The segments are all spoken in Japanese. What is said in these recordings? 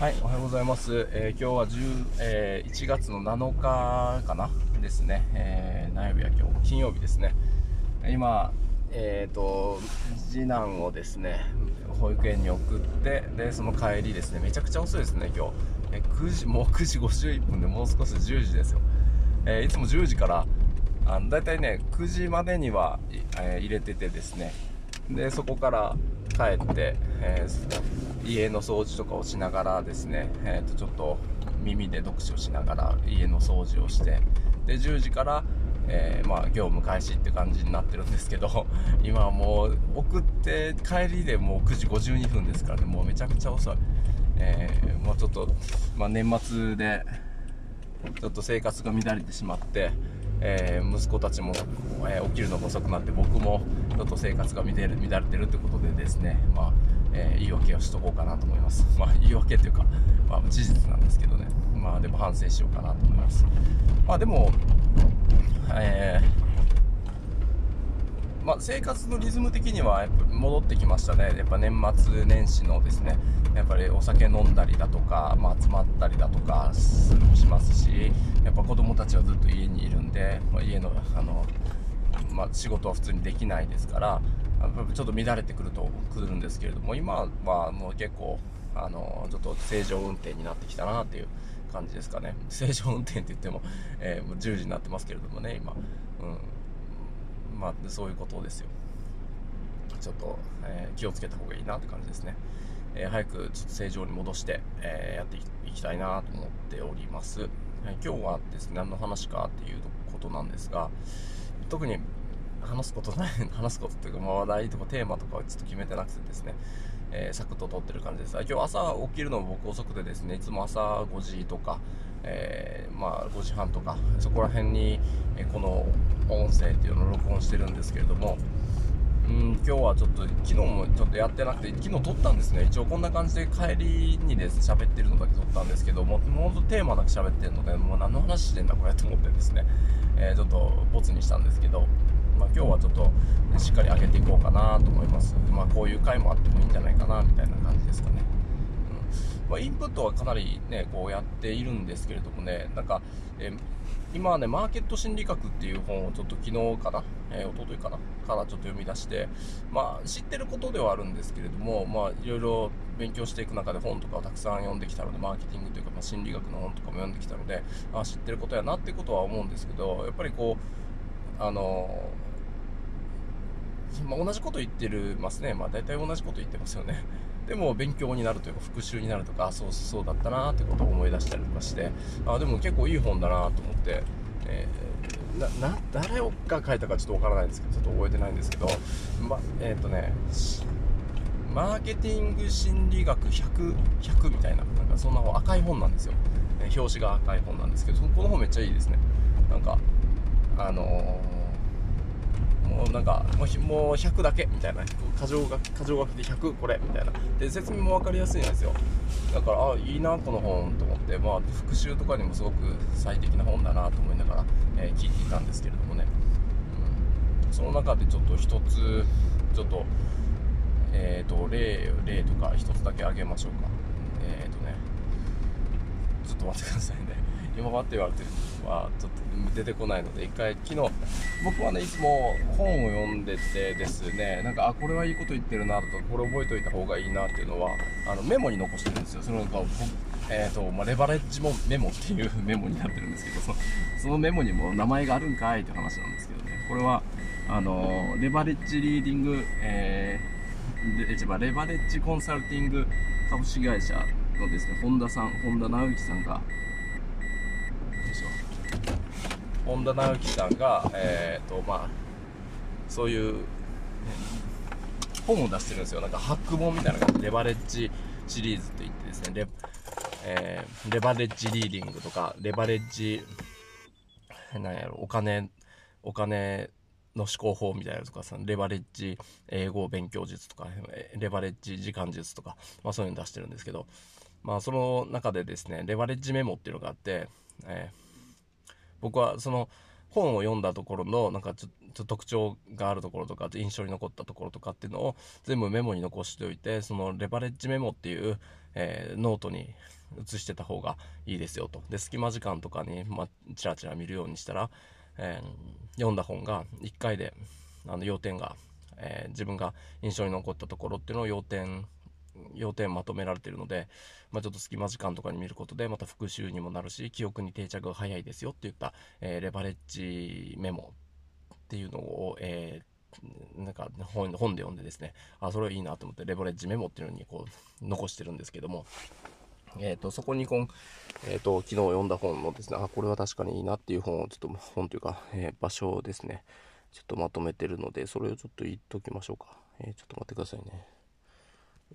はい、おはようございます。えー今日は10、えー1月の7日かなですね。えー何曜日は今日金曜日ですね。今、えっ、と、次男をですね、保育園に送って、で、その帰りですね、めちゃくちゃ遅いですね、今日。えー9時、もう9時51分でもう少し10時ですよ。えーいつも10時から、あの、だいたいね、9時までには、えー入れててですね、で、そこから帰って、えー家の掃除とかをしながらですね、えー、とちょっと耳で読書しながら家の掃除をしてで10時から、えーまあ、業務開始って感じになってるんですけど 今はもう送って帰りでもう9時52分ですからねもうめちゃくちゃ遅い、えーもうちょっと、まあ、年末でちょっと生活が乱れてしまって、えー息子たちも、えー起きるのが遅くなって僕もちょっと生活が乱れ乱れてるってことでですね、まあえー言い訳をしとこうかなと思います。まあ言い訳というか、まあ、事実なんですけどね。まあでも反省しようかなと思います。まあでもえーまあ、生活のリズム的にはやっぱ戻ってきましたね、やっぱ年末年始のですね、やっぱりお酒飲んだりだとか、まあ、集まったりだとかしますし、やっぱ子供たちはずっと家にいるんで、まあ、家のあの、まあ、仕事は普通にできないですから、ちょっと乱れてくるとくるんですけれども、今はもう結構、あのちょっと正常運転になってきたなっていう感じですかね、正常運転って言っても、えーもう10時になってますけれどもね、今。うん。まあ、そういうことですよ。ちょっと、えー気をつけた方がいいなって感じですね。えー早くちょっと正常に戻して、えーやっていきたいなと思っております。はい今日はですね、何の話かっていうことなんですが、特に話すことない、話すことっていうか、まあ話題とかテーマとかはちょっと決めてなくてですね、えーサクッと撮ってる感じです。今日朝起きるのも僕遅くてですね、いつも朝5時とか、えーまあ5時半とか、そこら辺に、えこの音声っていうのを録音してるんですけれども、うん、今日はちょっと、昨日もちょっとやってなくて、昨日撮ったんですね。一応こんな感じで帰りにです喋ってるのだけ撮ったんですけども、もうテーマなく喋ってるので、もう何の話してんだこれと思ってですね、えーちょっとボツにしたんですけど、まあ今日はちょっとしっかり上げていこうかなと思います。まあこういう回もあってもいいんじゃないかな、みたいな感じですかね。まあ、インプットはかなりね、こうやっているんですけれどもね、なんか、え今はね、マーケット心理学っていう本をちょっと昨日かな、えー、一昨日かな、からちょっと読み出して、まあ知ってることではあるんですけれども、まあいろいろ勉強していく中で本とかをたくさん読んできたので、マーケティングというか、まあ、心理学の本とかも読んできたので、あ知ってることやなってことは思うんですけど、やっぱりこう、あのまあ、同じこと言ってるますね。まあ大体同じこと言ってますよね。でも勉強になるというか復習になるとか、そうそうだったなってことを思い出したりとかして、あでも結構いい本だなと思って、えーな、な、誰が書いたかちょっとわからないんですけど、ちょっと覚えてないんですけど、ま、えっ、とね、マーケティング心理学100、100みたいな、なんかそんな赤い本なんですよ。表紙が赤い本なんですけど、この本めっちゃいいですね。なんか、あのーもうなんかもうもう100だけみたいな箇条書き箇条書きで100これみたいな。で説明も分かりやすいんですよ。だからあいいなこの本と思って。まあ復習とかにもすごく最適な本だなと思いながら、えー聞いていたんですけれどもね、うん、その中でちょっと一つちょっとえっ、と例例とか一つだけ挙げましょうか。えっ、とね。ちょっと待ってくださいね。今はって言われてる。のはちょっと出てこないので一回昨日僕はねいつも本を読んでてですねなんかあこれはいいこと言ってるなとかこれ覚えといた方がいいなっていうのはあのメモに残してるんですよ。そのなんかえーとまあ、レバレッジもメモっていう メモになってるんですけどそそのメモにも名前があるんかいって話なんですけどね。これはあのレバレッジリーディング、えー、で違うレバレッジコンサルティング株式会社のですね本田さん本田直之さんが本田直之さんが、えーとまあ、そういう、ね本を出してるんですよ。なんかハック本みたいな感じレバレッジシリーズといってですね、レ,、えーレバレッジリーディングとか、レバレッジ、なんやろ、お金、お金の思考法みたいなとかさ、レバレッジ英語勉強術とか、レバレッジ時間術とか、まあそういうの出してるんですけど、まあその中でですね、レバレッジメモっていうのがあって、えー僕はその本を読んだところのなんかちょっと特徴があるところとか印象に残ったところとかっていうのを全部メモに残しておいてそのレバレッジメモっていう、えー、ノートに移してた方がいいですよと。で、隙間時間とかに、まあ、チラチラ見るようにしたら、えー、読んだ本が1回で、あの、要点が、えー、自分が印象に残ったところっていうのを要点、要点まとめられているので、まあ、ちょっと隙間時間とかに見ることで、また復習にもなるし、記憶に定着が早いですよって言った、えー、レバレッジメモっていうのを、えーなんか本で読んでですね、あ、それはいいなと思って、レバレッジメモっていうのにこう、残してるんですけども、えっ、ー、と、そこにこん、えっ、ー、と、昨日読んだ本のですね、あ、これは確かにいいなっていう本を、ちょっと、本というか、えー、場所をですね、ちょっとまとめてるので、それをちょっと言っときましょうか。えちょっと待ってくださいね。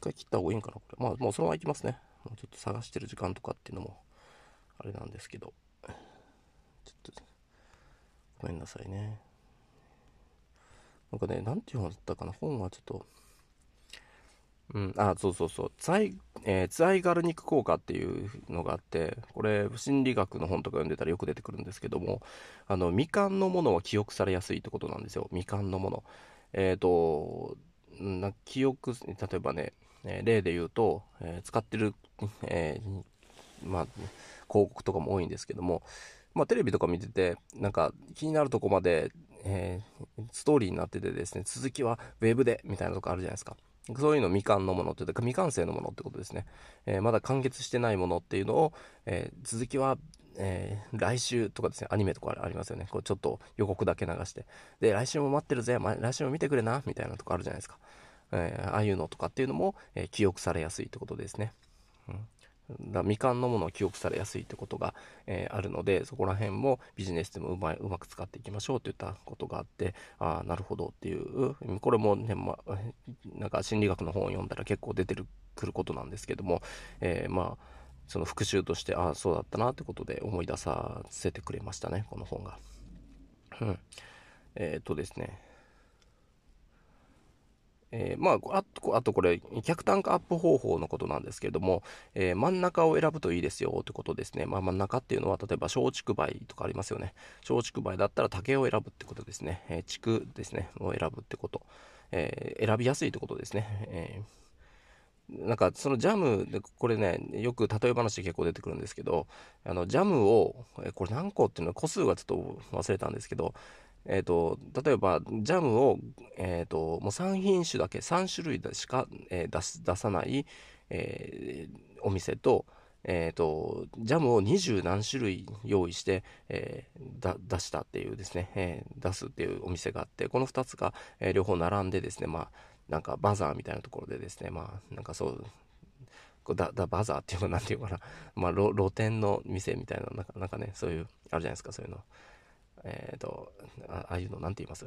回切った方がいいんかな、これ。まあ、もうそのまま行きますね。もうちょっと探してる時間とかっていうのも、あれなんですけど。ちょっと、ごめんなさいね。なんかね、なんていう本だったかな？本はちょっと、うん、あ、そうそうそう。ツァイ、えー、ツアイガルニック効果っていうのがあって、これ、心理学の本とか読んでたらよく出てくるんですけども、あの、未完のものは記憶されやすいってことなんですよ。未完のもの。えっ、ー、と、な記憶、例えばね、えー、例で言うと、えー、使ってる、えまあ、広告とかも多いんですけども、まあ、テレビとか見てて、なんか気になるとこまで、えストーリーになっててですね、続きはウェブで、みたいなとこあるじゃないですか。そういうの未完のものっていうか未完成のものってことですね。えー、まだ完結してないものっていうのを、えー、続きは、え、来週とかですね、アニメとかありますよね。こうちょっと予告だけ流して。で、来週も待ってるぜ、来週も見てくれな、みたいなとこあるじゃないですか。えああいうのとかっていうのも、え記憶されやすいってことですね。うんだ未完のものを記憶されやすいってことが、えー、あるので、そこら辺もビジネスでもうまいうまく使っていきましょうといったことがあって、ああ、なるほどっていう、これもね、ま、なんか心理学の本を読んだら結構出てくることなんですけども、えー、まあ、その復習として、ああ、そうだったなってことで思い出させてくれましたね、この本が。うん。えっ、とですね。えー、まあ、あと、あとこれ、客単価アップ方法のことなんですけれども、えー、真ん中を選ぶといいですよってことですね。まあ、真ん中っていうのは、例えば松竹梅とかありますよね。松竹梅だったら竹を選ぶってことですね。えー、竹ですね、を選ぶってこと。え選びやすいってことですね。えなんかそのジャムでこれねよく例え話で結構出てくるんですけどあのジャムをこれ何個っていうのは個数はちょっと忘れたんですけどえっ、ー、と、例えば、ジャムを、えっ、ー、と、もう3品種だけ、3種類しか、えー、出す出さない、えお店と、えっ、と、ジャムを20何種類用意して、えだ出したっていうですね、え出すっていうお店があって、この2つが、え両方並んでですね、まあ、なんかバザーみたいなところでですね、まあ、なんかそう、だ、だ、バザーっていうのなんていうかな、まあ、露店の店みたいな、なんかなんかね、そういう、あるじゃないですか、そういうの。えっ、ー、とあ、ああいうの、なんて言います？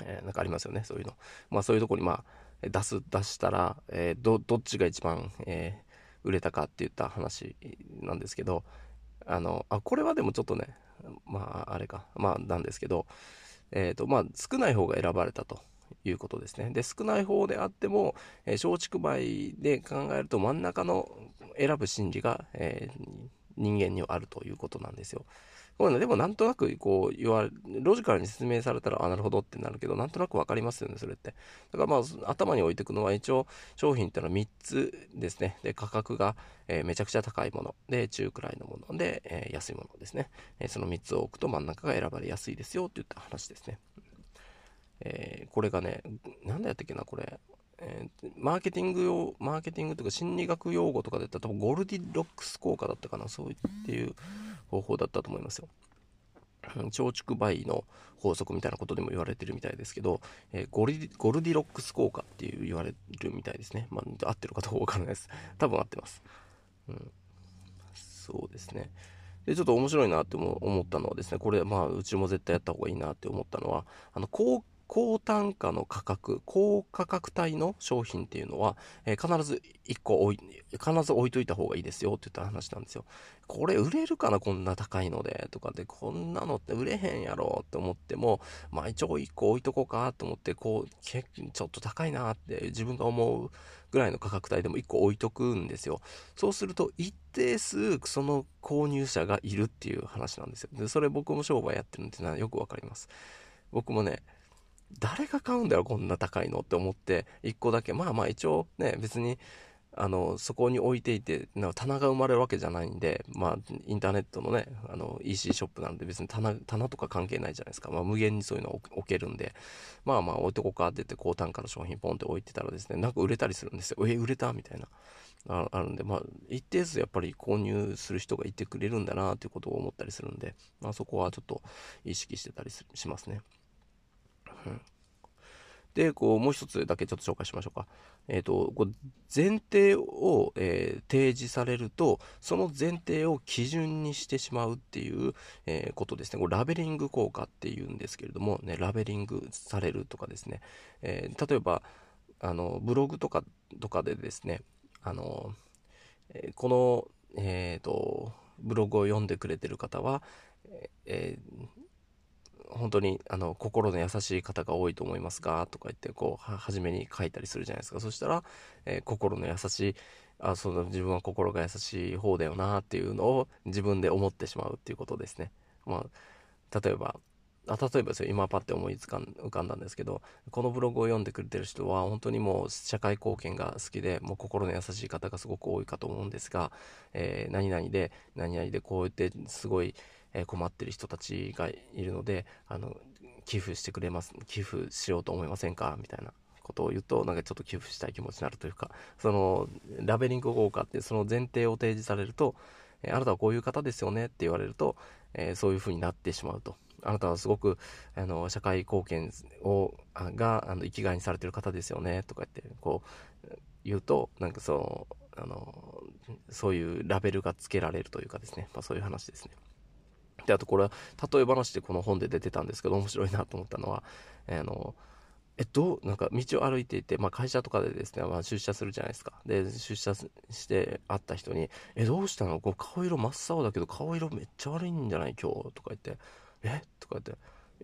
えー、なんかありますよね、そういうの。まあそういうとこに、まあ、出す、出したら、えー、ど、どっちが一番、えー、売れたかって言った話なんですけど、あの、あ、これはでもちょっとね、まあ、あれか、まあ、なんですけど、えっ、ー、と、まあ、少ない方が選ばれたということですね。で、少ない方であっても、えー、松竹梅で考えると真ん中の選ぶ心理が、えー、人間にはあるということなんですよ。こういうのでもなんとなくこう言われ、ロジカルに説明されたら、あ、なるほどってなるけど、なんとなくわかりますよね、それって。だからまあ、頭に置いていくのは一応、商品ってのは3つですね。で、価格が、えー、めちゃくちゃ高いもの。で、中くらいのもので、えー、安いものですね。えー、その3つを置くと真ん中が選ばれやすいですよって言った話ですね。え、これがね、なんだやったっけな、これ。えー、マーケティング用、マーケティングとか心理学用語とかで言ったらゴルディロックス効果だったかな、そういっていう方法だったと思いますよ。超竹梅の法則みたいなことでも言われてるみたいですけど、えー、ゴリゴルディロックス効果っていう言われるみたいですね。まあ、合ってるかどうかわからないです。多分合ってます。うん。そうですね。で、ちょっと面白いなって思ったのはですね、これ、まあ、うちも絶対やった方がいいなって思ったのは、あの、高高単価の価格、高価格帯の商品っていうのは、えー、必ず1個置い、必ず置いといた方がいいですよって言った話なんですよ。これ売れるかなこんな高いので、とかで、こんなのって売れへんやろって思っても、まあ一応1個置いとこうかと思って、こう、ちょっと高いなって自分が思うぐらいの価格帯でも1個置いとくんですよ。そうすると一定数その購入者がいるっていう話なんですよ。で、それ僕も商売やってるんでよくわかります。僕もね、誰が買うんだよ、こんな高いのって思って、1個だけ。まあまあ一応ね、別に、あの、そこに置いていて、な棚が生まれるわけじゃないんで、まあ、インターネットのね、あの、EC ショップなんで別に棚、棚とか関係ないじゃないですか。まあ、無限にそういうの置けるんで、まあまあ、置いとこうかって言って、高単価の商品ポンって置いてたらですね、なんか売れたりするんですよ。え、売れたみたいな。ああるんで、まあ、一定数やっぱり購入する人がいてくれるんだなっていうことを思ったりするんで、まあ、そこはちょっと意識してたりしますね。うん。で、こう、もう一つだけちょっと紹介しましょうか。えっ、ー、と、こう前提を、えー、提示されると、その前提を基準にしてしまうっていう、えー、ことですね。これラベリング効果っていうんですけれども、ね、ラベリングされるとかですね。え例えば、あの、ブログとか、とかでですね、あの、えこの、えっ、と、ブログを読んでくれてる方は、えー本当にあの心の優しい方が多いと思いますか？とか言ってこう初めに書いたりするじゃないですか。そしたら、えー、心の優しいあその自分は心が優しい方だよなっていうのを自分で思ってしまうっていうことですね。まあ、例えばあ例えばですよ。今パッて思いつかん浮かんだんですけどこのブログを読んでくれてる人は本当にもう社会貢献が好きでもう心の優しい方がすごく多いかと思うんですが、えー、何々で何々でこうやってすごいえ困ってる人たちがいるので、あの、寄付してくれます、寄付しようと思いませんか？みたいなことを言うと、なんかちょっと寄付したい気持ちになるというか、その、ラベリング効果ってその前提を提示されると、えあなたはこういう方ですよね？って言われると、え、そういう風になってしまうと。あなたはすごく、あの、社会貢献を、が、あの、生きがいにされてる方ですよね、とか言って、こう、言うと、なんかその、あの、そういうラベルが付けられるというかですね、まあそういう話ですね。で、あとこれは、例え話でこの本で出てたんですけど、面白いなと思ったのは、あの、え、どう、なんか道を歩いていて、まあ会社とかでですね、まあ出社するじゃないですか。で、出社して会った人に、え、どうしたの？こう顔色真っ青だけど顔色めっちゃ悪いんじゃない？今日？とか言って、え？とか言って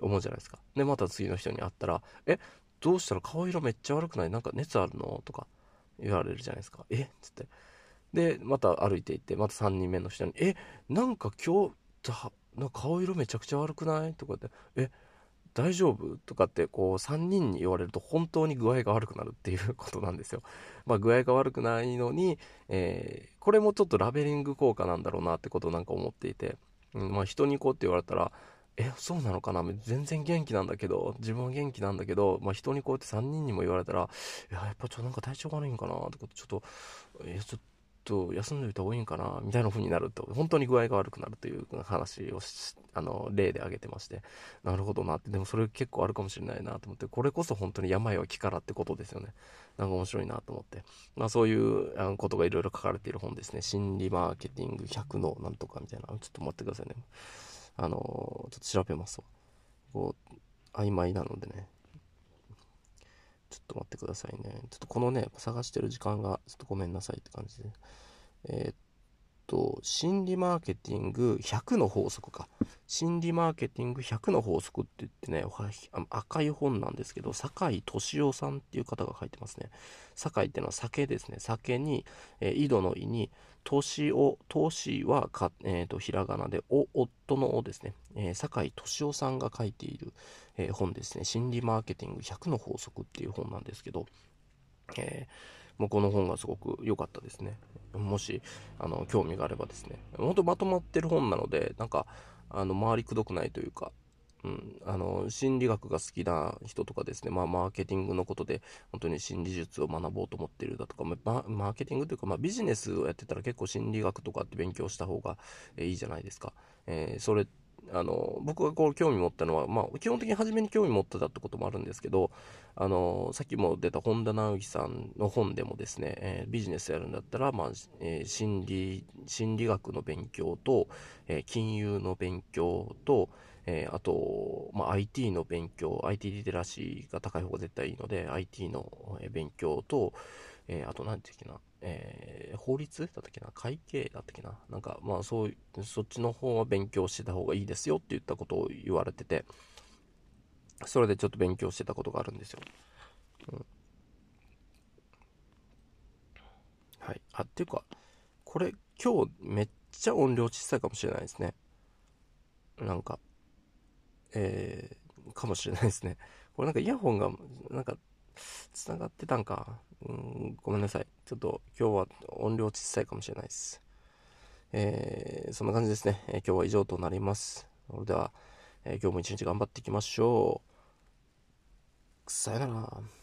思うじゃないですか。で、また次の人に会ったら、え、どうしたの？顔色めっちゃ悪くない？なんか熱あるの？とか言われるじゃないですか。え？っつって。で、また歩いていって、また3人目の人に、え、なんか今日、な顔色めちゃくちゃ悪くない？とかって、え、大丈夫？とかってこう3人に言われると本当に具合が悪くなるっていうことなんですよ。まあ具合が悪くないのに、えー、これもちょっとラベリング効果なんだろうなってことなんか思っていて、うん、まあ人に行こうって言われたら、え、そうなのかな？全然元気なんだけど、自分は元気なんだけど、まあ人にこうやって3人にも言われたら、いや、やっぱちょっとなんか体調悪いんかな？とか、ちょっと、いや、ちょっとと、休んでおいた方がいいんかなみたいな風になると、本当に具合が悪くなるという話をあの、例で挙げてまして、なるほどなって、でもそれ結構あるかもしれないなと思って、これこそ本当に病は気からってことですよね。なんか面白いなと思って。まあそういうことがいろいろ書かれている本ですね。心理マーケティング100のなんとかみたいな。ちょっと待ってくださいね。あの、ちょっと調べますわ。こう、曖昧なのでね。ちょっと待ってくださいね。ちょっとこのね、探してる時間がちょっとごめんなさいって感じで。えー、っと、心理マーケティング100の法則か。心理マーケティング100の法則って言ってね、赤い本なんですけど、酒井敏夫さんっていう方が書いてますね。酒井ってのは酒ですね。酒に、えー、井戸の井に、敏夫、敏はか、えーと、ひらがなで、お、夫のおですね。えー、酒井敏夫さんが書いている、えー、本ですね。心理マーケティング100の法則っていう本なんですけど、えーもうこの本がすごく良かったですね。もし、あの、興味があればですね。本当まとまってる本なので、なんか、あの、回りくどくないというか、うん、あの、心理学が好きな人とかですね、まあ、マーケティングのことで、本当に心理術を学ぼうと思っているだとか、ま、マーケティングというか、まあ、ビジネスをやってたら結構心理学とかって勉強した方がいいじゃないですか。えー、それあの、僕がこう興味持ったのは、まあ、基本的に初めに興味持ってたってこともあるんですけど、あの、さっきも出た本田直樹さんの本でもですね、えー、ビジネスやるんだったら、まあ、えー、心理、心理学の勉強と、えー、金融の勉強と、えー、あと、まあ、IT の勉強、IT リテラシーが高い方が絶対いいので、IT の勉強と、えー、あと何て言うっけな、えー、法律だったっけな？会計だったっけな？なんか、まあそう、そっちの方は勉強してた方がいいですよって言ったことを言われてて、それでちょっと勉強してたことがあるんですよ。うん。はい。あ、っていうか、これ今日めっちゃ音量小さいかもしれないですね。なんか、えー、かもしれないですね。これなんかイヤホンが、なんか、繋がってたんか？うん、ごめんなさい。ちょっと今日は音量小さいかもしれないです。えー、そんな感じですね。え、今日は以上となります。それでは、えー、今日も一日頑張っていきましょう。さよなら。